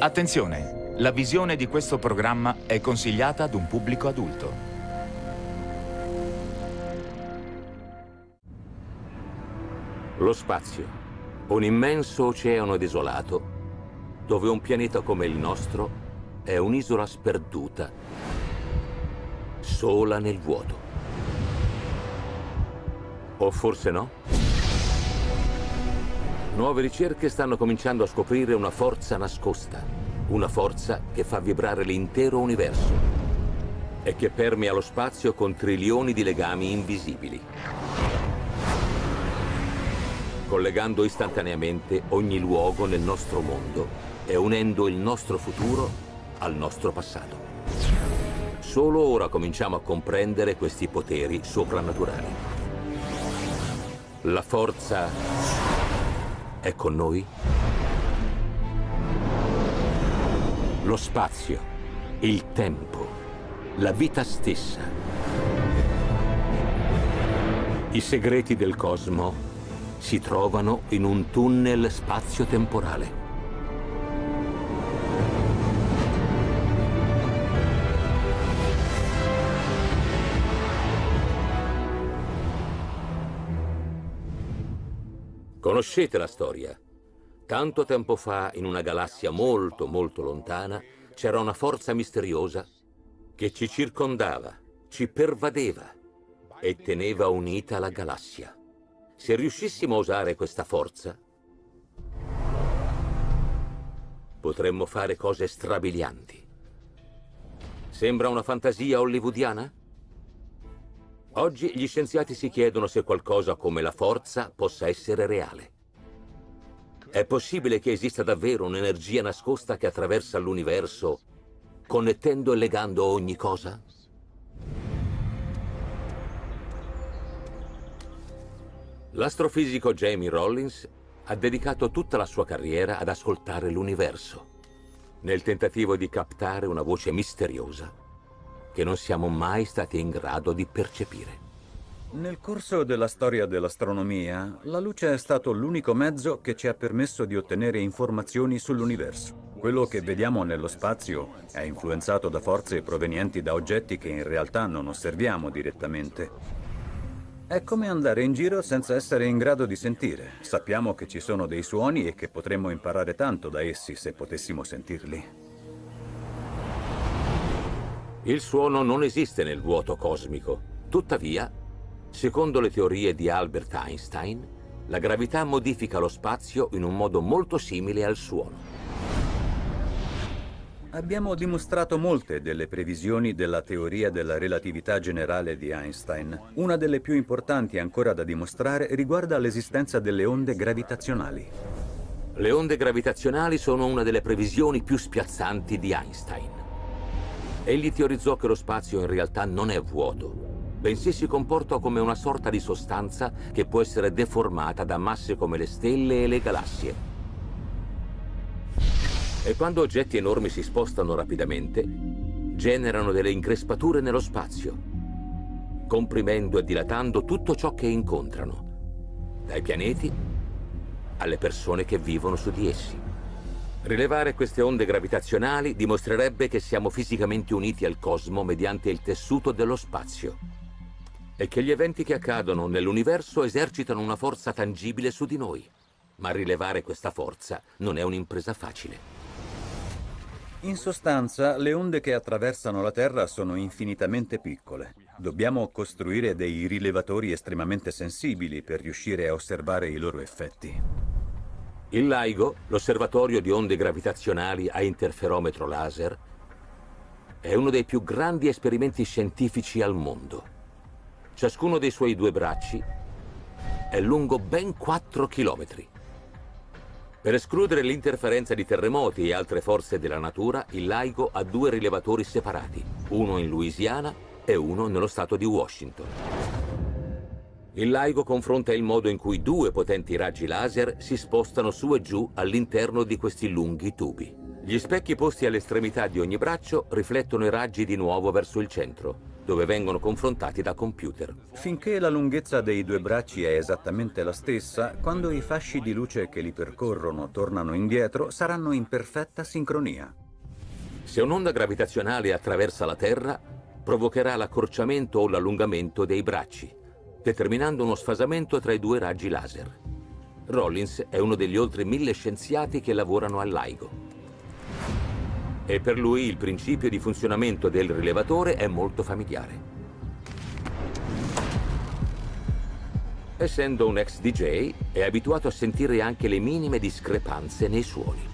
Attenzione, la visione di questo programma è consigliata ad un pubblico adulto. Lo spazio, un immenso oceano desolato, dove un pianeta come il nostro è un'isola sperduta, sola nel vuoto. O forse no? Nuove ricerche stanno cominciando a scoprire una forza nascosta, una forza che fa vibrare l'intero universo e che permea lo spazio con trilioni di legami invisibili, collegando istantaneamente ogni luogo nel nostro mondo e unendo il nostro futuro al nostro passato. Solo ora cominciamo a comprendere questi poteri soprannaturali. La forza è con noi? Lo spazio, il tempo, la vita stessa. I segreti del cosmo si trovano in un tunnel spazio-temporale. Conoscete la storia. Tanto tempo fa, in una galassia molto, molto lontana, c'era una forza misteriosa che ci circondava, ci pervadeva e teneva unita la galassia. Se riuscissimo a usare questa forza, potremmo fare cose strabilianti. Sembra una fantasia hollywoodiana? Oggi gli scienziati si chiedono se qualcosa come la forza possa essere reale. È possibile che esista davvero un'energia nascosta che attraversa l'universo, connettendo e legando ogni cosa? L'astrofisico Jamie Rollins ha dedicato tutta la sua carriera ad ascoltare l'universo, nel tentativo di captare una voce misteriosa che non siamo mai stati in grado di percepire. Nel corso della storia dell'astronomia, la luce è stato l'unico mezzo che ci ha permesso di ottenere informazioni sull'universo. Quello che vediamo nello spazio è influenzato da forze provenienti da oggetti che in realtà non osserviamo direttamente. È come andare in giro senza essere in grado di sentire. Sappiamo che ci sono dei suoni e che potremmo imparare tanto da essi se potessimo sentirli. Il suono non esiste nel vuoto cosmico. Tuttavia, secondo le teorie di Albert Einstein, la gravità modifica lo spazio in un modo molto simile al suono. Abbiamo dimostrato molte delle previsioni della teoria della relatività generale di Einstein. Una delle più importanti ancora da dimostrare riguarda l'esistenza delle onde gravitazionali. Le onde gravitazionali sono una delle previsioni più spiazzanti di Einstein. Egli teorizzò che lo spazio in realtà non è vuoto, bensì si comporta come una sorta di sostanza che può essere deformata da masse come le stelle e le galassie. E quando oggetti enormi si spostano rapidamente, generano delle increspature nello spazio, comprimendo e dilatando tutto ciò che incontrano, dai pianeti alle persone che vivono su di essi. Rilevare queste onde gravitazionali dimostrerebbe che siamo fisicamente uniti al cosmo mediante il tessuto dello spazio e che gli eventi che accadono nell'universo esercitano una forza tangibile su di noi. Ma rilevare questa forza non è un'impresa facile. In sostanza, le onde che attraversano la Terra sono infinitamente piccole. Dobbiamo costruire dei rilevatori estremamente sensibili per riuscire a osservare i loro effetti. Il LIGO, l'osservatorio di onde gravitazionali a interferometro laser, è uno dei più grandi esperimenti scientifici al mondo. Ciascuno dei suoi due bracci è lungo ben 4 chilometri. Per escludere l'interferenza di terremoti e altre forze della natura, il LIGO ha due rilevatori separati, uno in Louisiana e uno nello stato di Washington. Il LIGO confronta il modo in cui due potenti raggi laser si spostano su e giù all'interno di questi lunghi tubi. Gli specchi posti all'estremità di ogni braccio riflettono i raggi di nuovo verso il centro, dove vengono confrontati da computer. Finché la lunghezza dei due bracci è esattamente la stessa, quando i fasci di luce che li percorrono tornano indietro, saranno in perfetta sincronia. Se un'onda gravitazionale attraversa la Terra, provocherà l'accorciamento o l'allungamento dei bracci, determinando uno sfasamento tra i due raggi laser. Rollins è uno degli oltre mille scienziati che lavorano all'AIGO. E per lui il principio di funzionamento del rilevatore è molto familiare. Essendo un ex DJ, è abituato a sentire anche le minime discrepanze nei suoni.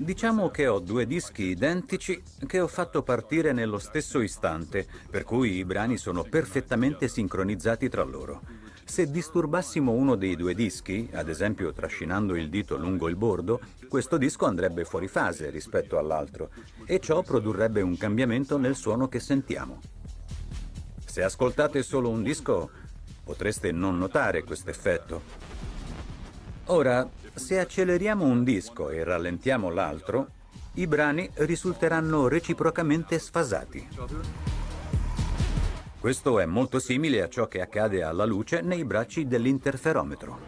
Diciamo che ho due dischi identici che ho fatto partire nello stesso istante, per cui i brani sono perfettamente sincronizzati tra loro. Se disturbassimo uno dei due dischi, ad esempio trascinando il dito lungo il bordo, questo disco andrebbe fuori fase rispetto all'altro e ciò produrrebbe un cambiamento nel suono che sentiamo. Se ascoltate solo un disco, potreste non notare questo effetto. Ora, se acceleriamo un disco e rallentiamo l'altro, i brani risulteranno reciprocamente sfasati. Questo è molto simile a ciò che accade alla luce nei bracci dell'interferometro.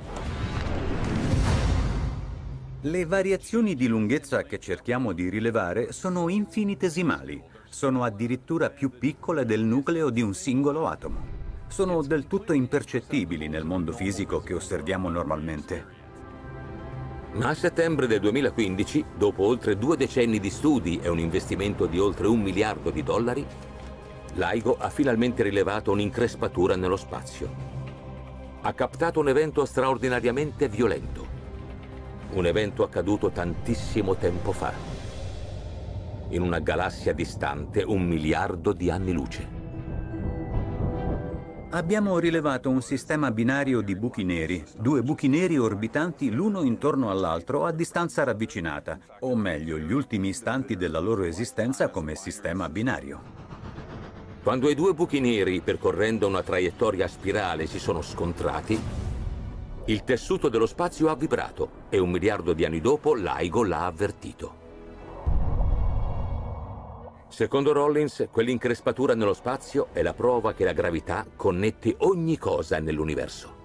Le variazioni di lunghezza che cerchiamo di rilevare sono infinitesimali, sono addirittura più piccole del nucleo di un singolo atomo. Sono del tutto impercettibili nel mondo fisico che osserviamo normalmente. Ma a settembre del 2015, dopo oltre due decenni di studi e un investimento di oltre un miliardo di dollari, l'AIGO ha finalmente rilevato un'increspatura nello spazio. Ha captato un evento straordinariamente violento. Un evento accaduto tantissimo tempo fa. In una galassia distante un miliardo di anni luce. Abbiamo rilevato un sistema binario di buchi neri, due buchi neri orbitanti l'uno intorno all'altro a distanza ravvicinata, o meglio, gli ultimi istanti della loro esistenza come sistema binario. Quando i due buchi neri, percorrendo una traiettoria spirale, si sono scontrati, il tessuto dello spazio ha vibrato e un miliardo di anni dopo l'AIGO l'ha avvertito. Secondo Rollins, quell'increspatura nello spazio è la prova che la gravità connette ogni cosa nell'universo.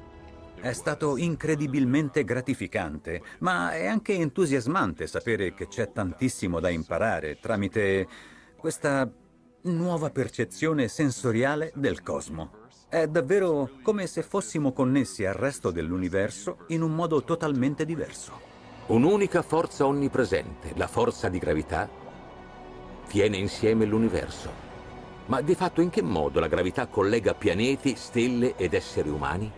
È stato incredibilmente gratificante, ma è anche entusiasmante sapere che c'è tantissimo da imparare tramite questa nuova percezione sensoriale del cosmo. È davvero come se fossimo connessi al resto dell'universo in un modo totalmente diverso. Un'unica forza onnipresente, la forza di gravità, tiene insieme l'universo. Ma di fatto in che modo la gravità collega pianeti, stelle ed esseri umani?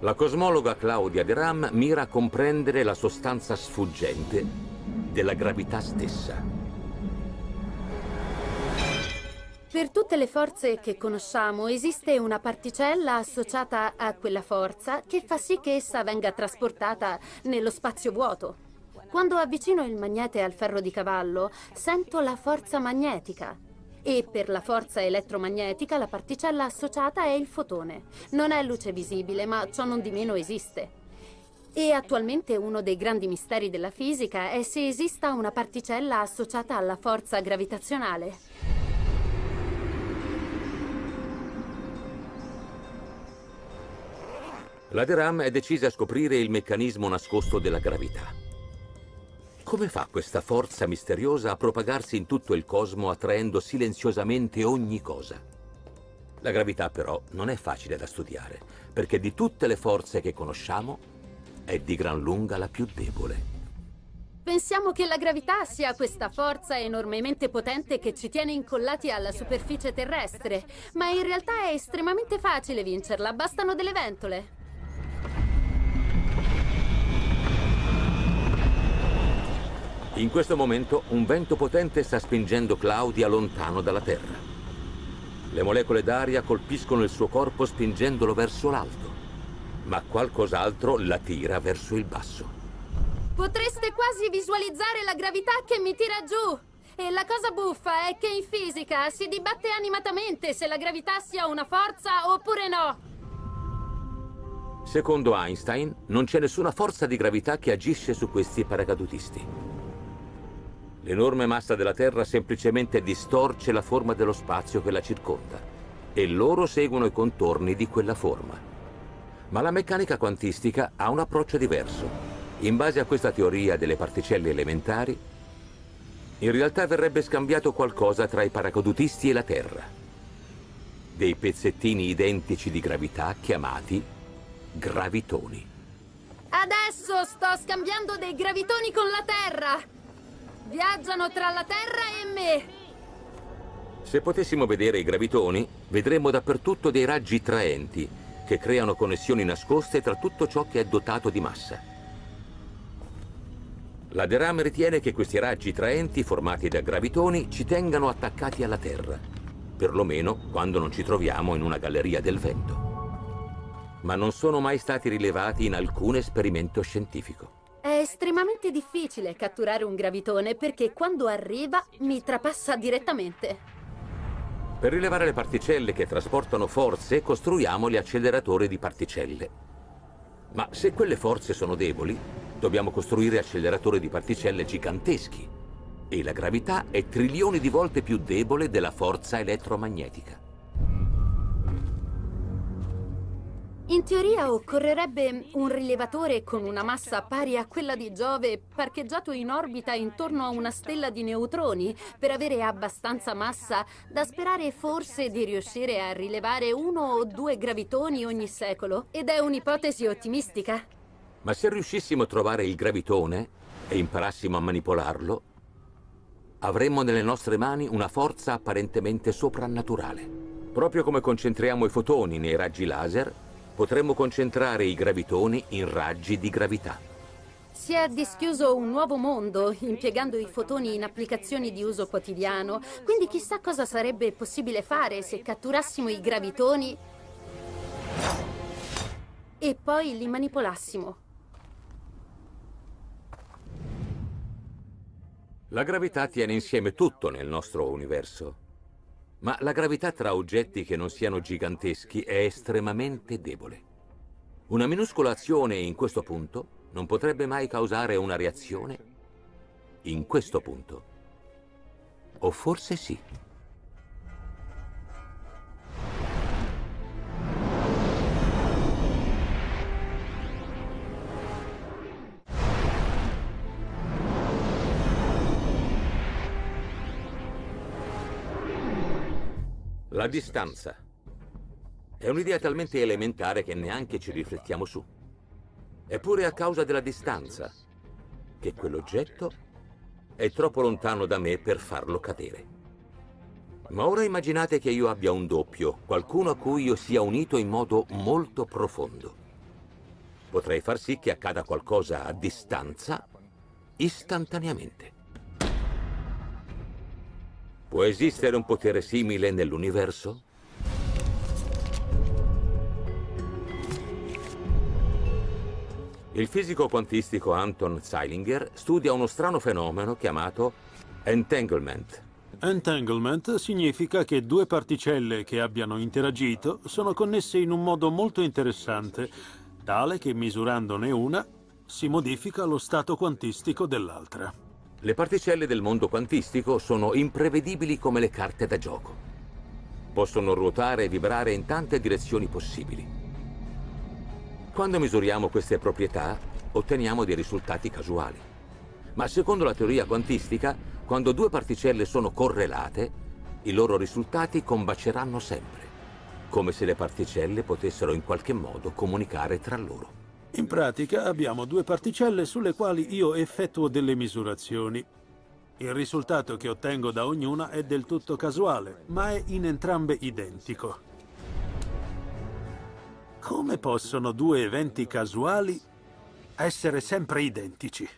La cosmologa Claudia De Ram mira a comprendere la sostanza sfuggente della gravità stessa. Per tutte le forze che conosciamo esiste una particella associata a quella forza che fa sì che essa venga trasportata nello spazio vuoto. Quando avvicino il magnete al ferro di cavallo, sento la forza magnetica. E per la forza elettromagnetica la particella associata è il fotone. Non è luce visibile, ma ciò non di meno esiste. E attualmente uno dei grandi misteri della fisica è se esista una particella associata alla forza gravitazionale. La Deram è decisa a scoprire il meccanismo nascosto della gravità. Come fa questa forza misteriosa a propagarsi in tutto il cosmo attraendo silenziosamente ogni cosa? La gravità però non è facile da studiare, perché di tutte le forze che conosciamo è di gran lunga la più debole. Pensiamo che la gravità sia questa forza enormemente potente che ci tiene incollati alla superficie terrestre, ma in realtà è estremamente facile vincerla, bastano delle ventole. In questo momento un vento potente sta spingendo Claudia lontano dalla Terra. Le molecole d'aria colpiscono il suo corpo spingendolo verso l'alto, ma qualcos'altro la tira verso il basso. Potreste quasi visualizzare la gravità che mi tira giù. E la cosa buffa è che in fisica si dibatte animatamente se la gravità sia una forza oppure no. Secondo Einstein, non c'è nessuna forza di gravità che agisce su questi paracadutisti. L'enorme massa della Terra semplicemente distorce la forma dello spazio che la circonda e loro seguono i contorni di quella forma. Ma la meccanica quantistica ha un approccio diverso. In base a questa teoria delle particelle elementari, in realtà verrebbe scambiato qualcosa tra i paracadutisti e la Terra. Dei pezzettini identici di gravità chiamati gravitoni. Adesso sto scambiando dei gravitoni con la Terra! Viaggiano tra la Terra e me! Se potessimo vedere i gravitoni, vedremmo dappertutto dei raggi traenti che creano connessioni nascoste tra tutto ciò che è dotato di massa. La Deram ritiene che questi raggi traenti formati da gravitoni ci tengano attaccati alla Terra, perlomeno quando non ci troviamo in una galleria del vento. Ma non sono mai stati rilevati in alcun esperimento scientifico. È estremamente difficile catturare un gravitone perché quando arriva mi trapassa direttamente. Per rilevare le particelle che trasportano forze, costruiamo gli acceleratori di particelle. Ma se quelle forze sono deboli, dobbiamo costruire acceleratori di particelle giganteschi. E la gravità è trilioni di volte più debole della forza elettromagnetica. In teoria occorrerebbe un rilevatore con una massa pari a quella di Giove parcheggiato in orbita intorno a una stella di neutroni per avere abbastanza massa da sperare forse di riuscire a rilevare uno o due gravitoni ogni secolo. Ed è un'ipotesi ottimistica. Ma se riuscissimo a trovare il gravitone e imparassimo a manipolarlo, avremmo nelle nostre mani una forza apparentemente soprannaturale. Proprio come concentriamo i fotoni nei raggi laser, potremmo concentrare i gravitoni in raggi di gravità. Si è dischiuso un nuovo mondo impiegando i fotoni in applicazioni di uso quotidiano, quindi chissà cosa sarebbe possibile fare se catturassimo i gravitoni e poi li manipolassimo. La gravità tiene insieme tutto nel nostro universo. Ma la gravità tra oggetti che non siano giganteschi è estremamente debole. Una minuscola azione in questo punto non potrebbe mai causare una reazione in questo punto. O forse sì. La distanza. È un'idea talmente elementare che neanche ci riflettiamo su. Eppure a causa della distanza che quell'oggetto è troppo lontano da me per farlo cadere. Ma ora immaginate che io abbia un doppio, qualcuno a cui io sia unito in modo molto profondo. Potrei far sì che accada qualcosa a distanza istantaneamente. Può esistere un potere simile nell'universo? Il fisico quantistico Anton Zeilinger studia uno strano fenomeno chiamato entanglement. Entanglement significa che due particelle che abbiano interagito sono connesse in un modo molto interessante, tale che misurandone una si modifica lo stato quantistico dell'altra. Le particelle del mondo quantistico sono imprevedibili come le carte da gioco. Possono ruotare e vibrare in tante direzioni possibili. Quando misuriamo queste proprietà, otteniamo dei risultati casuali. Ma secondo la teoria quantistica, quando due particelle sono correlate, i loro risultati combaceranno sempre, come se le particelle potessero in qualche modo comunicare tra loro. In pratica abbiamo due particelle sulle quali io effettuo delle misurazioni. Il risultato che ottengo da ognuna è del tutto casuale, ma è in entrambe identico. Come possono due eventi casuali essere sempre identici?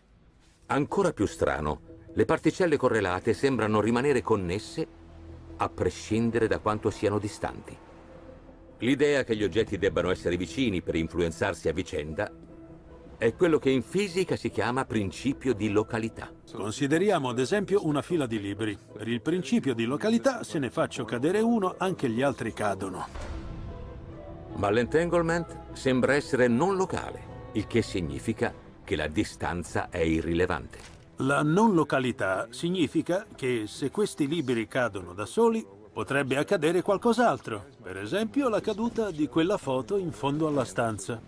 Ancora più strano, le particelle correlate sembrano rimanere connesse a prescindere da quanto siano distanti. L'idea che gli oggetti debbano essere vicini per influenzarsi a vicenda è quello che in fisica si chiama principio di località. Consideriamo ad esempio una fila di libri. Per il principio di località, se ne faccio cadere uno, anche gli altri cadono. Ma l'entanglement sembra essere non locale, il che significa che la distanza è irrilevante. La non località significa che se questi libri cadono da soli, potrebbe accadere qualcos'altro. Per esempio la caduta di quella foto in fondo alla stanza.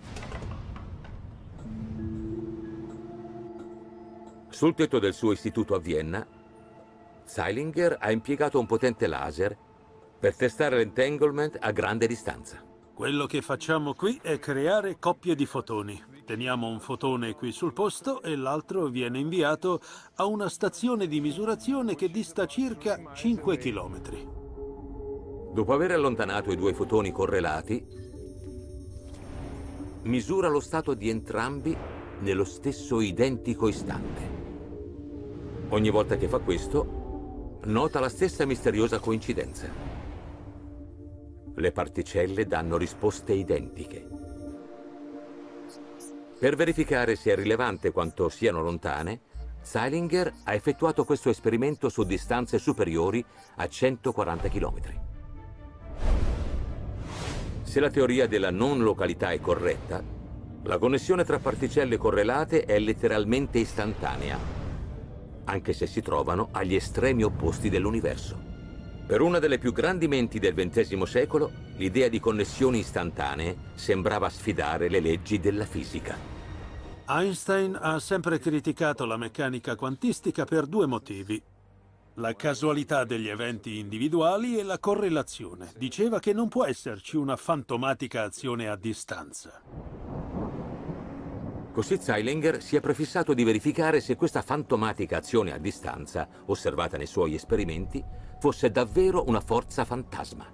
Sul tetto del suo istituto a Vienna, Zeilinger ha impiegato un potente laser per testare l'entanglement a grande distanza. Quello che facciamo qui è creare coppie di fotoni. Teniamo un fotone qui sul posto e l'altro viene inviato a una stazione di misurazione che dista circa 5 km. Dopo aver allontanato i due fotoni correlati, misura lo stato di entrambi nello stesso identico istante. Ogni volta che fa questo, nota la stessa misteriosa coincidenza le particelle danno risposte identiche. Per verificare se è rilevante quanto siano lontane, Zeilinger ha effettuato questo esperimento su distanze superiori a 140 km. Se la teoria della non località è corretta, la connessione tra particelle correlate è letteralmente istantanea, anche se si trovano agli estremi opposti dell'universo. Per una delle più grandi menti del XX secolo, l'idea di connessioni istantanee sembrava sfidare le leggi della fisica. Einstein ha sempre criticato la meccanica quantistica per due motivi. La casualità degli eventi individuali e la correlazione. Diceva che non può esserci una fantomatica azione a distanza. Così Zeilinger si è prefissato di verificare se questa fantomatica azione a distanza, osservata nei suoi esperimenti, fosse davvero una forza fantasma.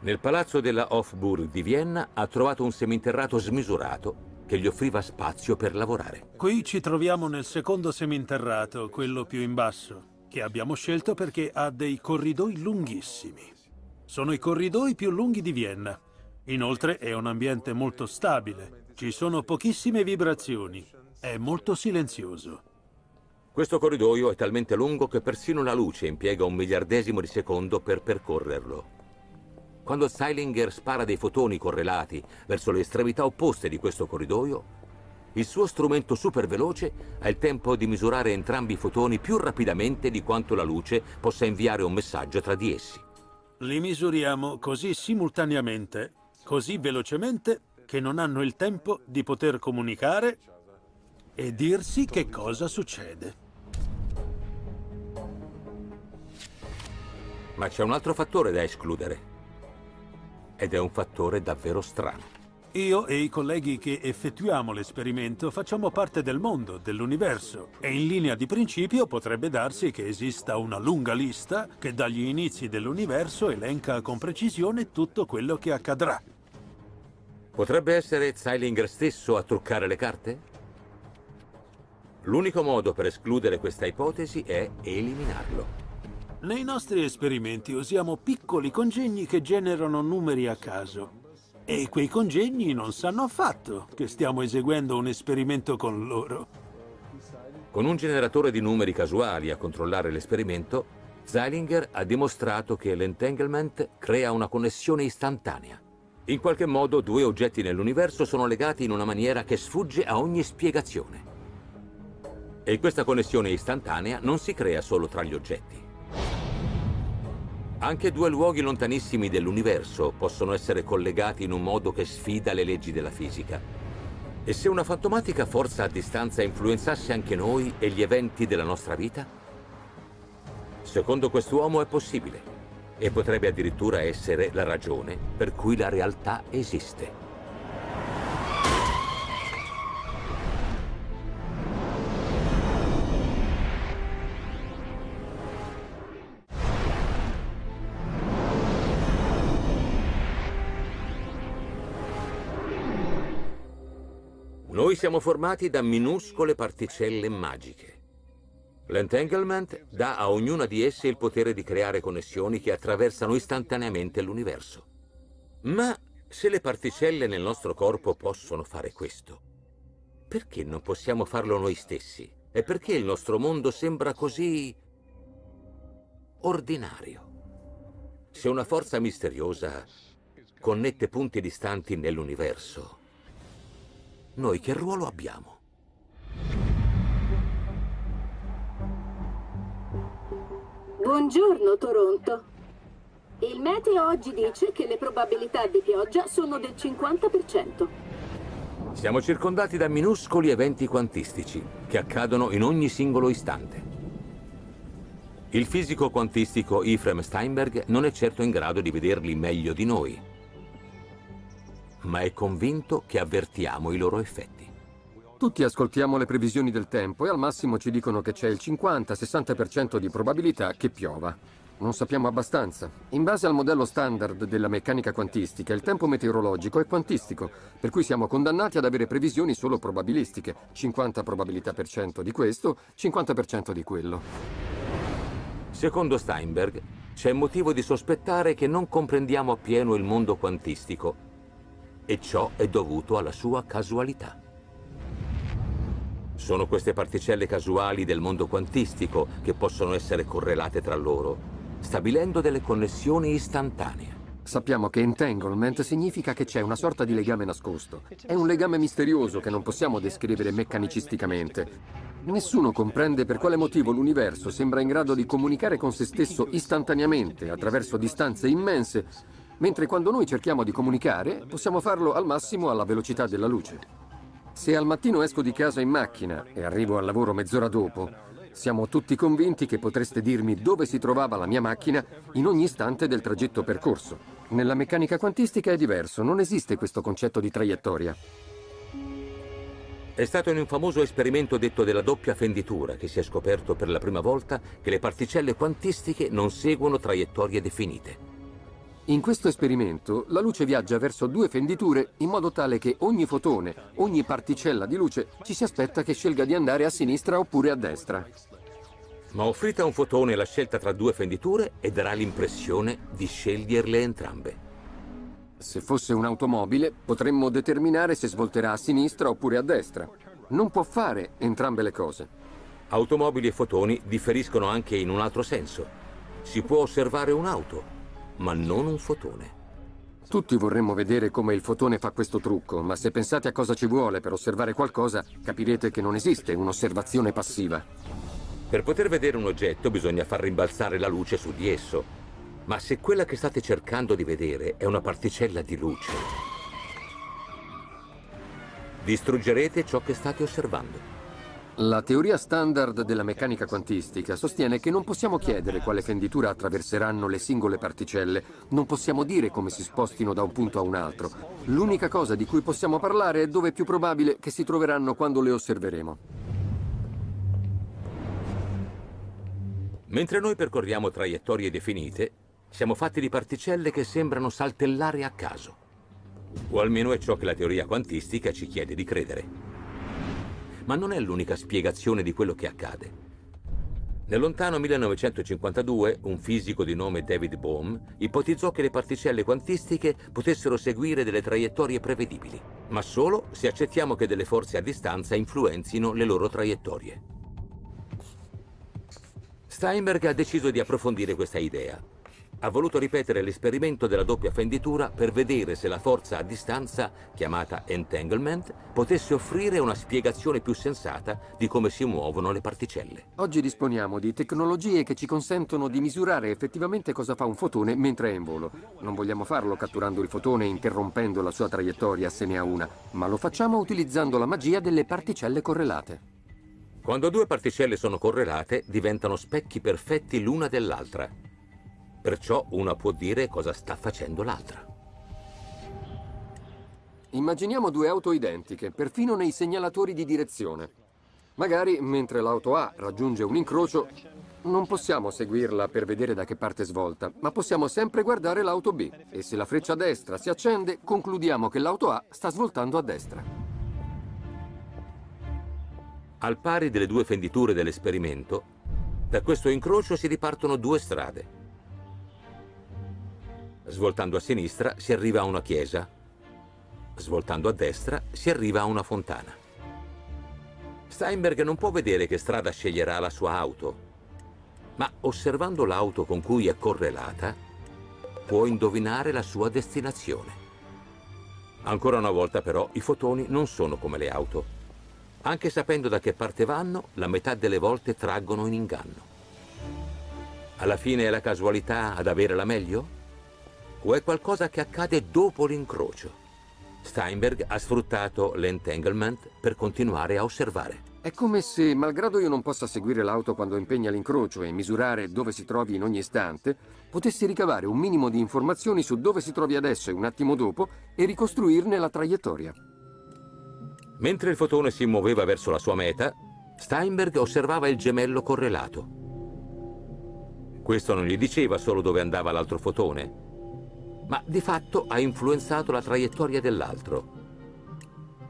Nel palazzo della Hofburg di Vienna ha trovato un seminterrato smisurato che gli offriva spazio per lavorare. Qui ci troviamo nel secondo seminterrato, quello più in basso, che abbiamo scelto perché ha dei corridoi lunghissimi. Sono i corridoi più lunghi di Vienna. Inoltre è un ambiente molto stabile. Ci sono pochissime vibrazioni. È molto silenzioso. Questo corridoio è talmente lungo che persino la luce impiega un miliardesimo di secondo per percorrerlo. Quando Zeilinger spara dei fotoni correlati verso le estremità opposte di questo corridoio, il suo strumento superveloce ha il tempo di misurare entrambi i fotoni più rapidamente di quanto la luce possa inviare un messaggio tra di essi. Li misuriamo così simultaneamente, così velocemente, che non hanno il tempo di poter comunicare e dirsi che cosa succede. Ma c'è un altro fattore da escludere. Ed è un fattore davvero strano. Io e i colleghi che effettuiamo l'esperimento facciamo parte del mondo, dell'universo, e in linea di principio potrebbe darsi che esista una lunga lista che dagli inizi dell'universo elenca con precisione tutto quello che accadrà. Potrebbe essere Zeilinger stesso a truccare le carte? L'unico modo per escludere questa ipotesi è eliminarlo. Nei nostri esperimenti usiamo piccoli congegni che generano numeri a caso. E quei congegni non sanno affatto che stiamo eseguendo un esperimento con loro. Con un generatore di numeri casuali a controllare l'esperimento, Zeilinger ha dimostrato che l'entanglement crea una connessione istantanea. In qualche modo due oggetti nell'universo sono legati in una maniera che sfugge a ogni spiegazione. E questa connessione istantanea non si crea solo tra gli oggetti. Anche due luoghi lontanissimi dell'universo possono essere collegati in un modo che sfida le leggi della fisica. E se una fantomatica forza a distanza influenzasse anche noi e gli eventi della nostra vita? Secondo quest'uomo è possibile e potrebbe addirittura essere la ragione per cui la realtà esiste. Noi siamo formati da minuscole particelle magiche. L'entanglement dà a ognuna di esse il potere di creare connessioni che attraversano istantaneamente l'universo. Ma se le particelle nel nostro corpo possono fare questo, perché non possiamo farlo noi stessi? E perché il nostro mondo sembra così ordinario? Se una forza misteriosa connette punti distanti nell'universo, noi che ruolo abbiamo? Buongiorno Toronto. Il meteo oggi dice che le probabilità di pioggia sono del 50%. Siamo circondati da minuscoli eventi quantistici che accadono in ogni singolo istante. Il fisico quantistico Ephraim Steinberg non è certo in grado di vederli meglio di noi, ma è convinto che avvertiamo i loro effetti. Tutti ascoltiamo le previsioni del tempo e al massimo ci dicono che c'è il 50-60% di probabilità che piova. Non sappiamo abbastanza. In base al modello standard della meccanica quantistica, il tempo meteorologico è quantistico, per cui siamo condannati ad avere previsioni solo probabilistiche. 50 probabilità per cento di questo, 50% di quello. Secondo Steinberg, c'è motivo di sospettare che non comprendiamo appieno il mondo quantistico e ciò è dovuto alla sua casualità. Sono queste particelle casuali del mondo quantistico che possono essere correlate tra loro, stabilendo delle connessioni istantanee. Sappiamo che entanglement significa che c'è una sorta di legame nascosto. È un legame misterioso che non possiamo descrivere meccanicisticamente. Nessuno comprende per quale motivo l'universo sembra in grado di comunicare con se stesso istantaneamente, attraverso distanze immense, mentre quando noi cerchiamo di comunicare possiamo farlo al massimo alla velocità della luce. Se al mattino esco di casa in macchina e arrivo al lavoro mezz'ora dopo, siamo tutti convinti che potreste dirmi dove si trovava la mia macchina in ogni istante del tragitto percorso. Nella meccanica quantistica è diverso, non esiste questo concetto di traiettoria. È stato in un famoso esperimento detto della doppia fenditura che si è scoperto per la prima volta che le particelle quantistiche non seguono traiettorie definite. In questo esperimento la luce viaggia verso due fenditure in modo tale che ogni fotone, ogni particella di luce ci si aspetta che scelga di andare a sinistra oppure a destra. Ma offrite a un fotone la scelta tra due fenditure e darà l'impressione di sceglierle entrambe. Se fosse un'automobile potremmo determinare se svolterà a sinistra oppure a destra. Non può fare entrambe le cose. Automobili e fotoni differiscono anche in un altro senso. Si può osservare un'auto, ma non un fotone. Tutti vorremmo vedere come il fotone fa questo trucco, ma se pensate a cosa ci vuole per osservare qualcosa, capirete che non esiste un'osservazione passiva. Per poter vedere un oggetto bisogna far rimbalzare la luce su di esso. Ma se quella che state cercando di vedere è una particella di luce, distruggerete ciò che state osservando. La teoria standard della meccanica quantistica sostiene che non possiamo chiedere quale fenditura attraverseranno le singole particelle, non possiamo dire come si spostino da un punto a un altro. L'unica cosa di cui possiamo parlare è dove è più probabile che si troveranno quando le osserveremo. Mentre noi percorriamo traiettorie definite, siamo fatti di particelle che sembrano saltellare a caso. O almeno è ciò che la teoria quantistica ci chiede di credere ma non è l'unica spiegazione di quello che accade. Nel lontano 1952, un fisico di nome David Bohm ipotizzò che le particelle quantistiche potessero seguire delle traiettorie prevedibili, ma solo se accettiamo che delle forze a distanza influenzino le loro traiettorie. Steinberg ha deciso di approfondire questa idea ha voluto ripetere l'esperimento della doppia fenditura per vedere se la forza a distanza, chiamata entanglement, potesse offrire una spiegazione più sensata di come si muovono le particelle. Oggi disponiamo di tecnologie che ci consentono di misurare effettivamente cosa fa un fotone mentre è in volo. Non vogliamo farlo catturando il fotone e interrompendo la sua traiettoria se ne ha una, ma lo facciamo utilizzando la magia delle particelle correlate. Quando due particelle sono correlate, diventano specchi perfetti l'una dell'altra Perciò una può dire cosa sta facendo l'altra. Immaginiamo due auto identiche, perfino nei segnalatori di direzione. Magari, mentre l'auto A raggiunge un incrocio, non possiamo seguirla per vedere da che parte svolta, ma possiamo sempre guardare l'auto B e se la freccia destra si accende, concludiamo che l'auto A sta svoltando a destra. Al pari delle due fenditure dell'esperimento, da questo incrocio si ripartono due strade. Svoltando a sinistra si arriva a una chiesa. Svoltando a destra si arriva a una fontana. Steinberg non può vedere che strada sceglierà la sua auto, ma osservando l'auto con cui è correlata, può indovinare la sua destinazione. Ancora una volta però i fotoni non sono come le auto. Anche sapendo da che parte vanno, la metà delle volte traggono in inganno. Alla fine è la casualità ad avere la meglio? O è qualcosa che accade dopo l'incrocio? Steinberg ha sfruttato l'entanglement per continuare a osservare. È come se, malgrado io non possa seguire l'auto quando impegna l'incrocio e misurare dove si trovi in ogni istante, potessi ricavare un minimo di informazioni su dove si trovi adesso e un attimo dopo e ricostruirne la traiettoria. Mentre il fotone si muoveva verso la sua meta, Steinberg osservava il gemello correlato. Questo non gli diceva solo dove andava l'altro fotone, ma di fatto ha influenzato la traiettoria dell'altro.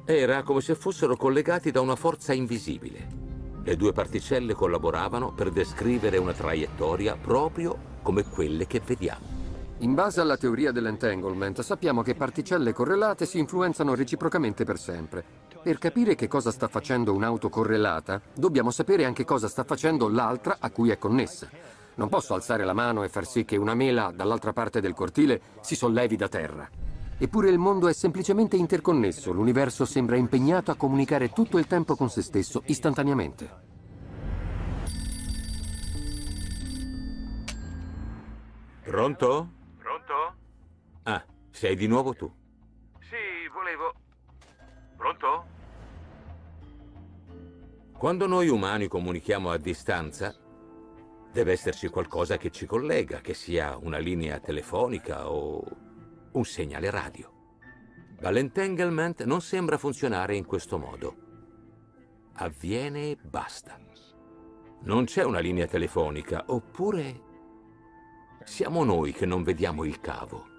Era come se fossero collegati da una forza invisibile. Le due particelle collaboravano per descrivere una traiettoria proprio come quelle che vediamo. In base alla teoria dell'entanglement sappiamo che particelle correlate si influenzano reciprocamente per sempre. Per capire che cosa sta facendo un'auto correlata, dobbiamo sapere anche cosa sta facendo l'altra a cui è connessa. Non posso alzare la mano e far sì che una mela dall'altra parte del cortile si sollevi da terra. Eppure il mondo è semplicemente interconnesso, l'universo sembra impegnato a comunicare tutto il tempo con se stesso istantaneamente. Pronto? Pronto? Ah, sei di nuovo tu. Sì, volevo... Pronto? Quando noi umani comunichiamo a distanza, Deve esserci qualcosa che ci collega, che sia una linea telefonica o un segnale radio. Ma l'entanglement non sembra funzionare in questo modo. Avviene e basta. Non c'è una linea telefonica, oppure siamo noi che non vediamo il cavo.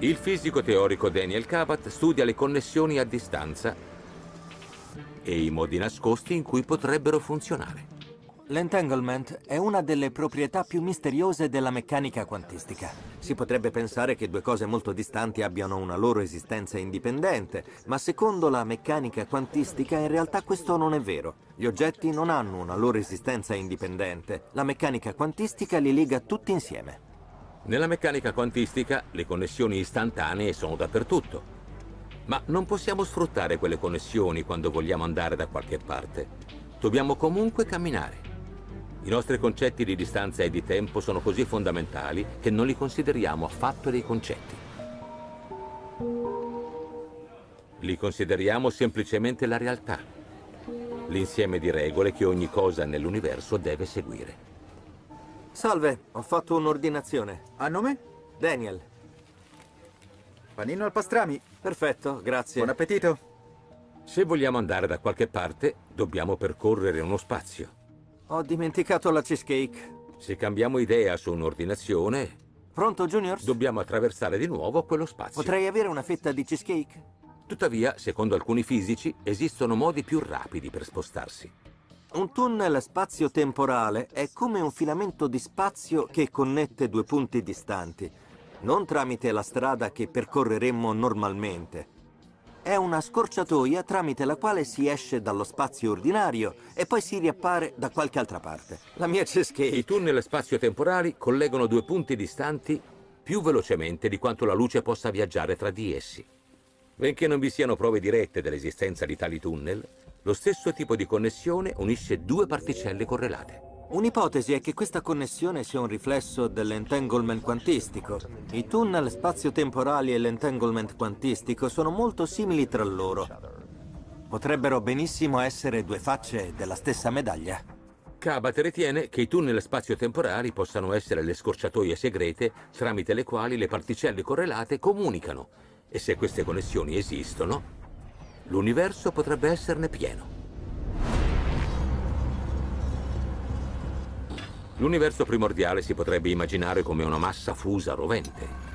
Il fisico teorico Daniel Kabat studia le connessioni a distanza e i modi nascosti in cui potrebbero funzionare. L'entanglement è una delle proprietà più misteriose della meccanica quantistica. Si potrebbe pensare che due cose molto distanti abbiano una loro esistenza indipendente, ma secondo la meccanica quantistica in realtà questo non è vero. Gli oggetti non hanno una loro esistenza indipendente. La meccanica quantistica li lega tutti insieme. Nella meccanica quantistica le connessioni istantanee sono dappertutto, ma non possiamo sfruttare quelle connessioni quando vogliamo andare da qualche parte. Dobbiamo comunque camminare. I nostri concetti di distanza e di tempo sono così fondamentali che non li consideriamo affatto dei concetti. Li consideriamo semplicemente la realtà, l'insieme di regole che ogni cosa nell'universo deve seguire. Salve, ho fatto un'ordinazione. A nome? Daniel. Panino al pastrami. Perfetto, grazie. Buon appetito. Se vogliamo andare da qualche parte, dobbiamo percorrere uno spazio. Ho dimenticato la cheesecake. Se cambiamo idea su un'ordinazione... Pronto, Juniors? Dobbiamo attraversare di nuovo quello spazio. Potrei avere una fetta di cheesecake? Tuttavia, secondo alcuni fisici, esistono modi più rapidi per spostarsi. Un tunnel spazio-temporale è come un filamento di spazio che connette due punti distanti, non tramite la strada che percorreremmo normalmente. È una scorciatoia tramite la quale si esce dallo spazio ordinario e poi si riappare da qualche altra parte. La mia cheesecake. I tunnel spazio-temporali collegano due punti distanti più velocemente di quanto la luce possa viaggiare tra di essi. Benché non vi siano prove dirette dell'esistenza di tali tunnel, lo stesso tipo di connessione unisce due particelle correlate. Un'ipotesi è che questa connessione sia un riflesso dell'entanglement quantistico. I tunnel spazio-temporali e l'entanglement quantistico sono molto simili tra loro. Potrebbero benissimo essere due facce della stessa medaglia. Cabot ritiene che i tunnel spazio-temporali possano essere le scorciatoie segrete tramite le quali le particelle correlate comunicano e se queste connessioni esistono, l'universo potrebbe esserne pieno. L'universo primordiale si potrebbe immaginare come una massa fusa rovente.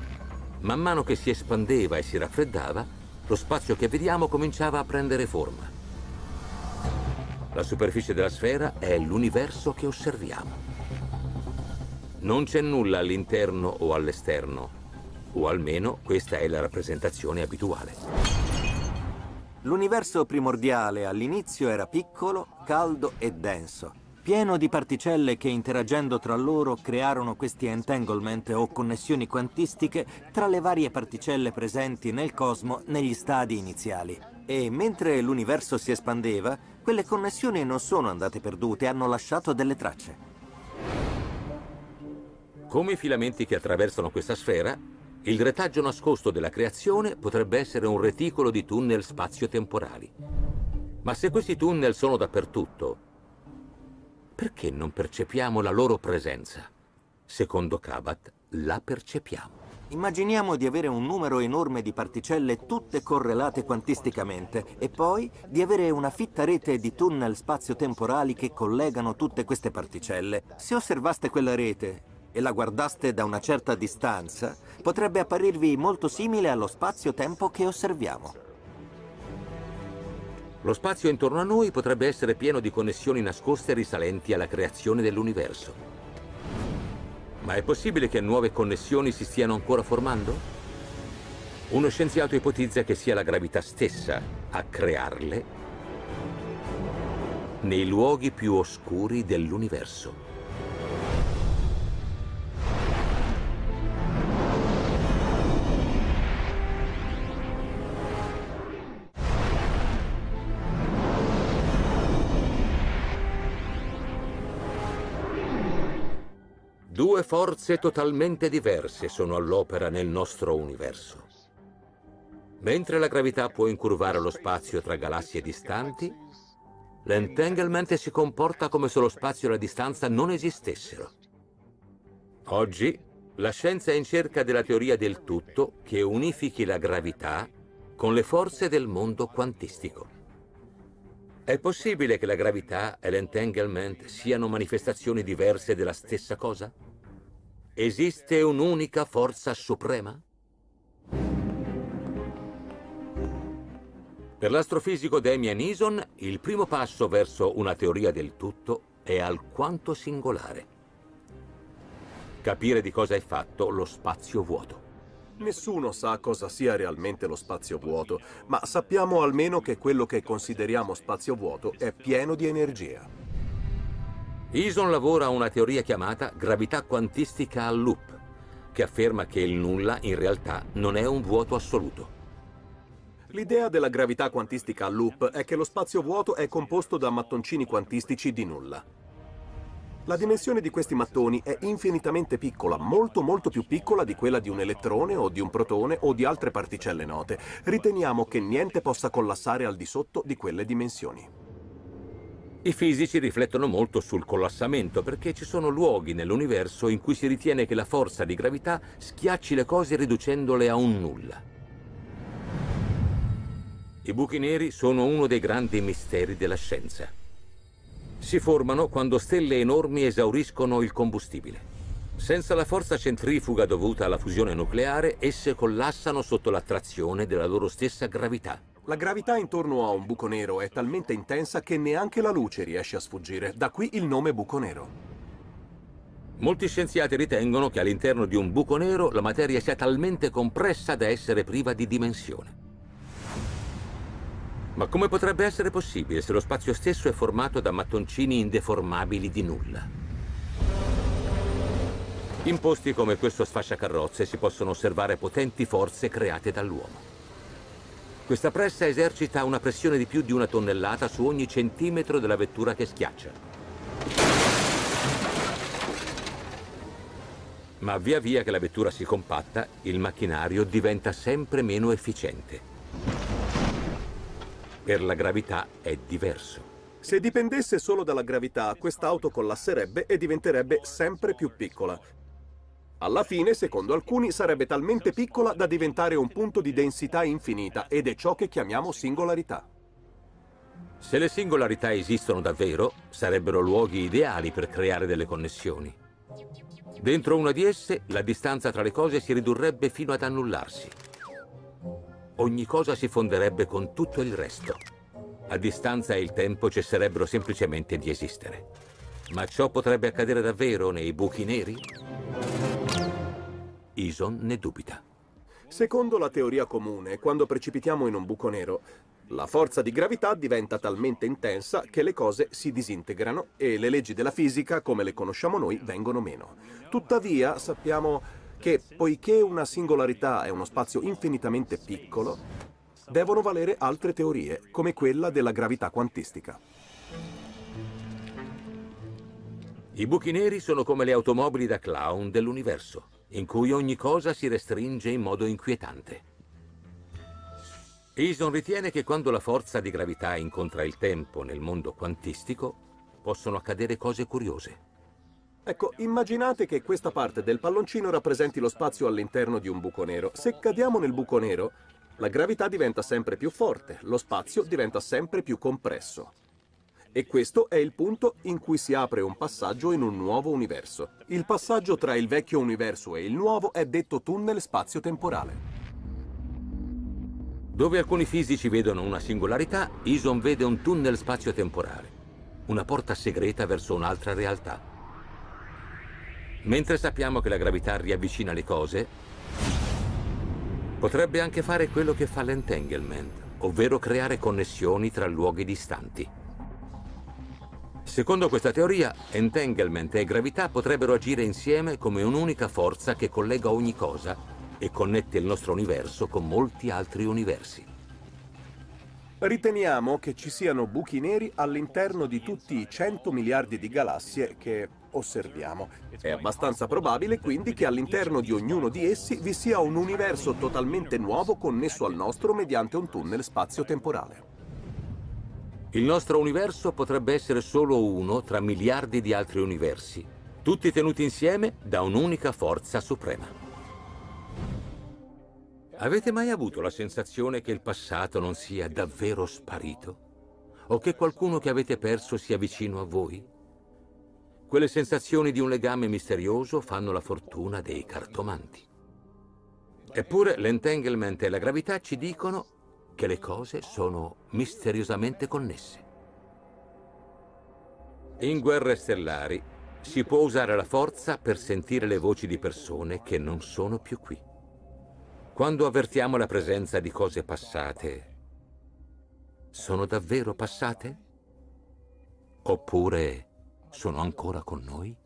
Man mano che si espandeva e si raffreddava, lo spazio che vediamo cominciava a prendere forma. La superficie della sfera è l'universo che osserviamo. Non c'è nulla all'interno o all'esterno, o almeno questa è la rappresentazione abituale. L'universo primordiale all'inizio era piccolo, caldo e denso, pieno di particelle che interagendo tra loro crearono questi entanglement o connessioni quantistiche tra le varie particelle presenti nel cosmo negli stadi iniziali. E mentre l'universo si espandeva, quelle connessioni non sono andate perdute, hanno lasciato delle tracce. Come i filamenti che attraversano questa sfera, il retaggio nascosto della creazione potrebbe essere un reticolo di tunnel spazio-temporali. Ma se questi tunnel sono dappertutto, perché non percepiamo la loro presenza? Secondo Kabat, la percepiamo. Immaginiamo di avere un numero enorme di particelle tutte correlate quantisticamente e poi di avere una fitta rete di tunnel spazio-temporali che collegano tutte queste particelle. Se osservaste quella rete e la guardaste da una certa distanza, potrebbe apparirvi molto simile allo spazio-tempo che osserviamo. Lo spazio intorno a noi potrebbe essere pieno di connessioni nascoste risalenti alla creazione dell'universo. Ma è possibile che nuove connessioni si stiano ancora formando? Uno scienziato ipotizza che sia la gravità stessa a crearle nei luoghi più oscuri dell'universo. Due forze totalmente diverse sono all'opera nel nostro universo. Mentre la gravità può incurvare lo spazio tra galassie distanti, l'entanglement si comporta come se lo spazio e la distanza non esistessero. Oggi la scienza è in cerca della teoria del tutto che unifichi la gravità con le forze del mondo quantistico. È possibile che la gravità e l'entanglement siano manifestazioni diverse della stessa cosa? Esiste un'unica forza suprema? Per l'astrofisico Damien Eason, il primo passo verso una teoria del tutto è alquanto singolare. Capire di cosa è fatto lo spazio vuoto. Nessuno sa cosa sia realmente lo spazio vuoto, ma sappiamo almeno che quello che consideriamo spazio vuoto è pieno di energia. Eason lavora a una teoria chiamata gravità quantistica a loop, che afferma che il nulla in realtà non è un vuoto assoluto. L'idea della gravità quantistica a loop è che lo spazio vuoto è composto da mattoncini quantistici di nulla. La dimensione di questi mattoni è infinitamente piccola, molto molto più piccola di quella di un elettrone o di un protone o di altre particelle note. Riteniamo che niente possa collassare al di sotto di quelle dimensioni. I fisici riflettono molto sul collassamento perché ci sono luoghi nell'universo in cui si ritiene che la forza di gravità schiacci le cose riducendole a un nulla. I buchi neri sono uno dei grandi misteri della scienza si formano quando stelle enormi esauriscono il combustibile. Senza la forza centrifuga dovuta alla fusione nucleare, esse collassano sotto l'attrazione della loro stessa gravità. La gravità intorno a un buco nero è talmente intensa che neanche la luce riesce a sfuggire, da qui il nome buco nero. Molti scienziati ritengono che all'interno di un buco nero la materia sia talmente compressa da essere priva di dimensione. Ma come potrebbe essere possibile se lo spazio stesso è formato da mattoncini indeformabili di nulla? In posti come questo sfasciacarrozze si possono osservare potenti forze create dall'uomo. Questa pressa esercita una pressione di più di una tonnellata su ogni centimetro della vettura che schiaccia. Ma via via che la vettura si compatta, il macchinario diventa sempre meno efficiente. Per la gravità è diverso. Se dipendesse solo dalla gravità, quest'auto collasserebbe e diventerebbe sempre più piccola. Alla fine, secondo alcuni, sarebbe talmente piccola da diventare un punto di densità infinita ed è ciò che chiamiamo singolarità. Se le singolarità esistono davvero, sarebbero luoghi ideali per creare delle connessioni. Dentro una di esse, la distanza tra le cose si ridurrebbe fino ad annullarsi ogni cosa si fonderebbe con tutto il resto. A distanza e il tempo cesserebbero semplicemente di esistere. Ma ciò potrebbe accadere davvero nei buchi neri? Ison ne dubita. Secondo la teoria comune, quando precipitiamo in un buco nero, La forza di gravità diventa talmente intensa che le cose si disintegrano e le leggi della fisica, come le conosciamo noi, vengono meno. Tuttavia, sappiamo che poiché una singolarità è uno spazio infinitamente piccolo, devono valere altre teorie, come quella della gravità quantistica. I buchi neri sono come le automobili da clown dell'universo, in cui ogni cosa si restringe in modo inquietante. Eason ritiene che quando la forza di gravità incontra il tempo nel mondo quantistico, possono accadere cose curiose. Ecco, immaginate che questa parte del palloncino rappresenti lo spazio all'interno di un buco nero. Se cadiamo nel buco nero, la gravità diventa sempre più forte, lo spazio diventa sempre più compresso. E questo è il punto in cui si apre un passaggio in un nuovo universo. Il passaggio tra il vecchio universo e il nuovo è detto tunnel spazio-temporale. Dove alcuni fisici vedono una singolarità, Ison vede un tunnel spazio-temporale, una porta segreta verso un'altra realtà. Mentre sappiamo che la gravità riavvicina le cose, potrebbe anche fare quello che fa l'entanglement, ovvero creare connessioni tra luoghi distanti. Secondo questa teoria, entanglement e gravità potrebbero agire insieme come un'unica forza che collega ogni cosa e connette il nostro universo con molti altri universi. Riteniamo che ci siano buchi neri all'interno di tutti i 100 miliardi di galassie che osserviamo. È abbastanza probabile quindi che all'interno di ognuno di essi vi sia un universo totalmente nuovo connesso al nostro mediante un tunnel spazio-temporale. Il nostro universo potrebbe essere solo uno tra miliardi di altri universi, tutti tenuti insieme da un'unica forza suprema. Avete mai avuto la sensazione che il passato non sia davvero sparito? O che qualcuno che avete perso sia vicino a voi? Quelle sensazioni di un legame misterioso fanno la fortuna dei cartomanti. Eppure l'entanglement e la gravità ci dicono che le cose sono misteriosamente connesse. In guerre stellari si può usare la forza per sentire le voci di persone che non sono più qui. Quando avvertiamo la presenza di cose passate, sono davvero passate? Oppure sono ancora con noi?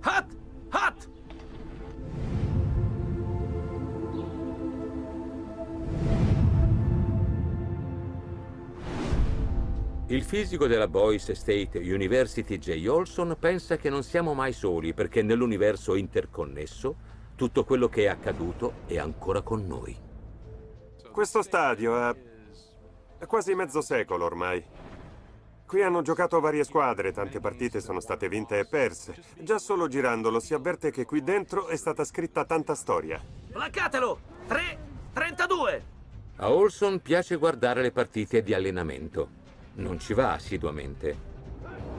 Hat! Hat! Il fisico della Boise State University J. Olson pensa che non siamo mai soli perché nell'universo interconnesso tutto quello che è accaduto è ancora con noi. Questo stadio ha... è quasi mezzo secolo ormai. Qui hanno giocato varie squadre, tante partite sono state vinte e perse. Già solo girandolo si avverte che qui dentro è stata scritta tanta storia. Placcatelo! 3, 32! A Olson piace guardare le partite di allenamento. Non ci va assiduamente.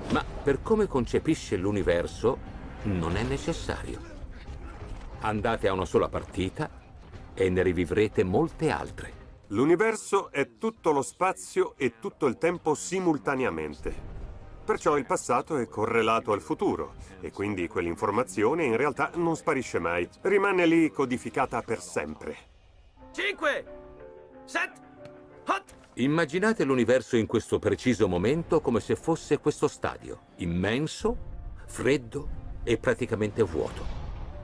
Ma per come concepisce l'universo, non è necessario. Andate a una sola partita e ne rivivrete molte altre. L'universo è tutto lo spazio e tutto il tempo simultaneamente. Perciò il passato è correlato al futuro e quindi quell'informazione in realtà non sparisce mai, rimane lì codificata per sempre. 5, 7, 8. Immaginate l'universo in questo preciso momento come se fosse questo stadio, immenso, freddo e praticamente vuoto.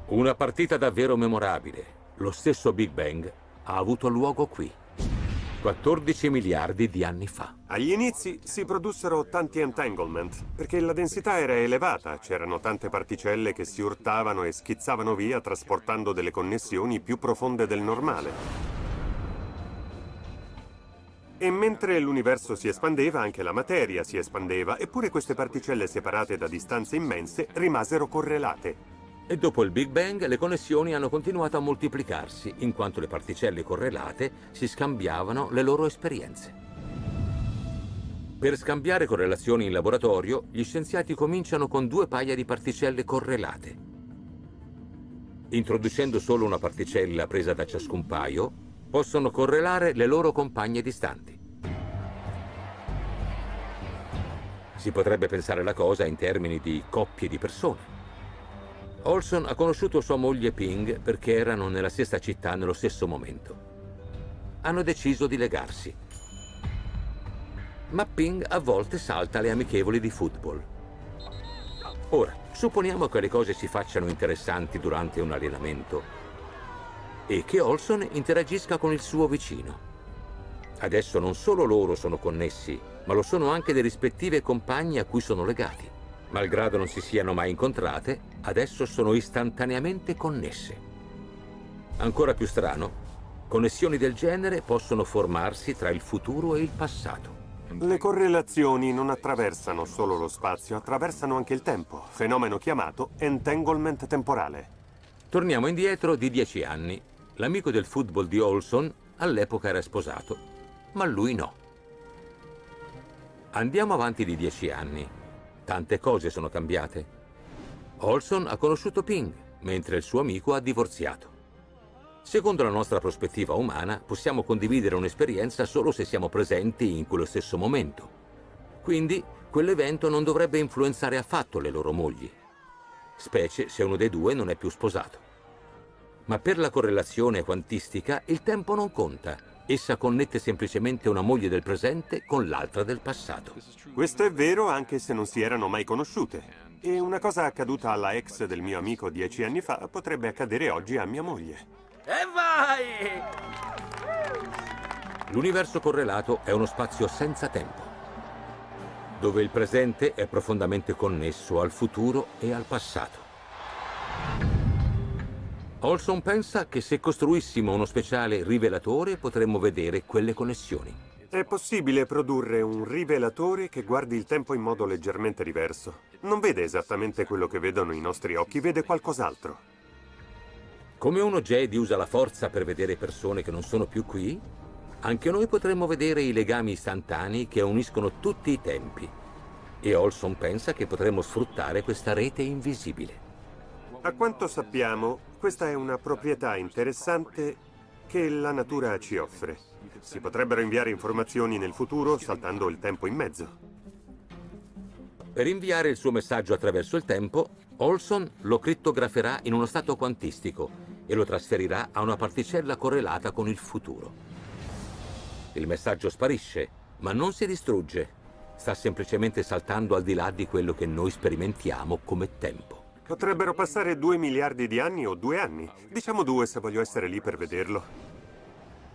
Una partita davvero memorabile. Lo stesso Big Bang ha avuto luogo qui. 14 miliardi di anni fa. Agli inizi si produssero tanti entanglement, perché la densità era elevata, c'erano tante particelle che si urtavano e schizzavano via trasportando delle connessioni più profonde del normale. E mentre l'universo si espandeva, anche la materia si espandeva, eppure queste particelle separate da distanze immense rimasero correlate. E dopo il Big Bang le connessioni hanno continuato a moltiplicarsi, in quanto le particelle correlate si scambiavano le loro esperienze. Per scambiare correlazioni in laboratorio, gli scienziati cominciano con due paia di particelle correlate. Introducendo solo una particella presa da ciascun paio, possono correlare le loro compagne distanti. Si potrebbe pensare la cosa in termini di coppie di persone. Olson ha conosciuto sua moglie Ping perché erano nella stessa città nello stesso momento. hanno deciso di legarsi. Ma Ping a volte salta le amichevoli di football. Ora, supponiamo che le cose si facciano interessanti durante un allenamento e che Olson interagisca con il suo vicino. Adesso non solo loro sono connessi, ma lo sono anche le rispettive compagne a cui sono legati. Malgrado non si siano mai incontrate, adesso sono istantaneamente connesse. Ancora più strano, connessioni del genere possono formarsi tra il futuro e il passato. Le correlazioni non attraversano solo lo spazio, attraversano anche il tempo, fenomeno chiamato entanglement temporale. Torniamo indietro di dieci anni. L'amico del football di Olson all'epoca era sposato, ma lui no. Andiamo avanti di dieci anni. Tante cose sono cambiate. Olson ha conosciuto Ping, mentre il suo amico ha divorziato. Secondo la nostra prospettiva umana, possiamo condividere un'esperienza solo se siamo presenti in quello stesso momento. Quindi, quell'evento non dovrebbe influenzare affatto le loro mogli, specie se uno dei due non è più sposato. Ma per la correlazione quantistica il tempo non conta. Essa connette semplicemente una moglie del presente con l'altra del passato. Questo è vero anche se non si erano mai conosciute. E una cosa accaduta alla ex del mio amico dieci anni fa potrebbe accadere oggi a mia moglie. E vai! L'universo correlato è uno spazio senza tempo, dove il presente è profondamente connesso al futuro e al passato. Olson pensa che se costruissimo uno speciale rivelatore potremmo vedere quelle connessioni. È possibile produrre un rivelatore che guardi il tempo in modo leggermente diverso. Non vede esattamente quello che vedono i nostri occhi, vede qualcos'altro. Come uno Jedi usa la forza per vedere persone che non sono più qui, anche noi potremmo vedere i legami istantanei che uniscono tutti i tempi. E Olson pensa che potremmo sfruttare questa rete invisibile. A quanto sappiamo, questa è una proprietà interessante che la natura ci offre. Si potrebbero inviare informazioni nel futuro saltando il tempo in mezzo. Per inviare il suo messaggio attraverso il tempo, Olson lo crittograferà in uno stato quantistico e lo trasferirà a una particella correlata con il futuro. Il messaggio sparisce, ma non si distrugge. Sta semplicemente saltando al di là di quello che noi sperimentiamo come tempo. Potrebbero passare due miliardi di anni o due anni. Diciamo due se voglio essere lì per vederlo.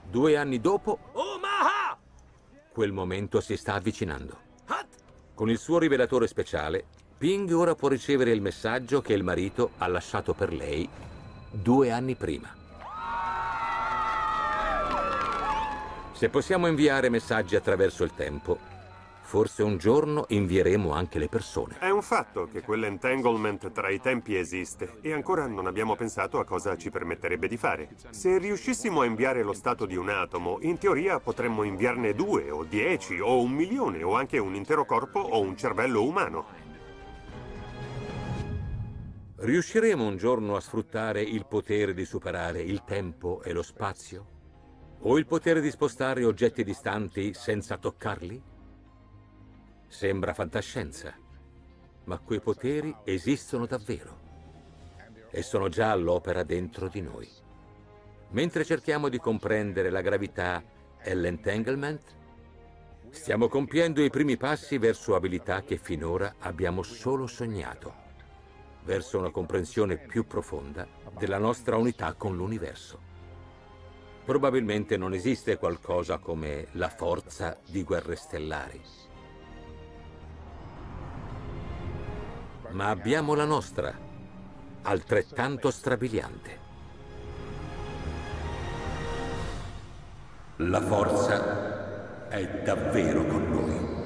Due anni dopo, Omaha! quel momento si sta avvicinando. Con il suo rivelatore speciale, Ping ora può ricevere il messaggio che il marito ha lasciato per lei due anni prima. Se possiamo inviare messaggi attraverso il tempo, forse un giorno invieremo anche le persone. È un fatto che quell'entanglement tra i tempi esiste e ancora non abbiamo pensato a cosa ci permetterebbe di fare. Se riuscissimo a inviare lo stato di un atomo, in teoria potremmo inviarne due o dieci o un milione o anche un intero corpo o un cervello umano. Riusciremo un giorno a sfruttare il potere di superare il tempo e lo spazio? O il potere di spostare oggetti distanti senza toccarli? Sembra fantascienza, ma quei poteri esistono davvero e sono già all'opera dentro di noi. Mentre cerchiamo di comprendere la gravità e l'entanglement, stiamo compiendo i primi passi verso abilità che finora abbiamo solo sognato verso una comprensione più profonda della nostra unità con l'universo. Probabilmente non esiste qualcosa come la forza di guerre stellari. Ma abbiamo la nostra, altrettanto strabiliante. La forza è davvero con noi.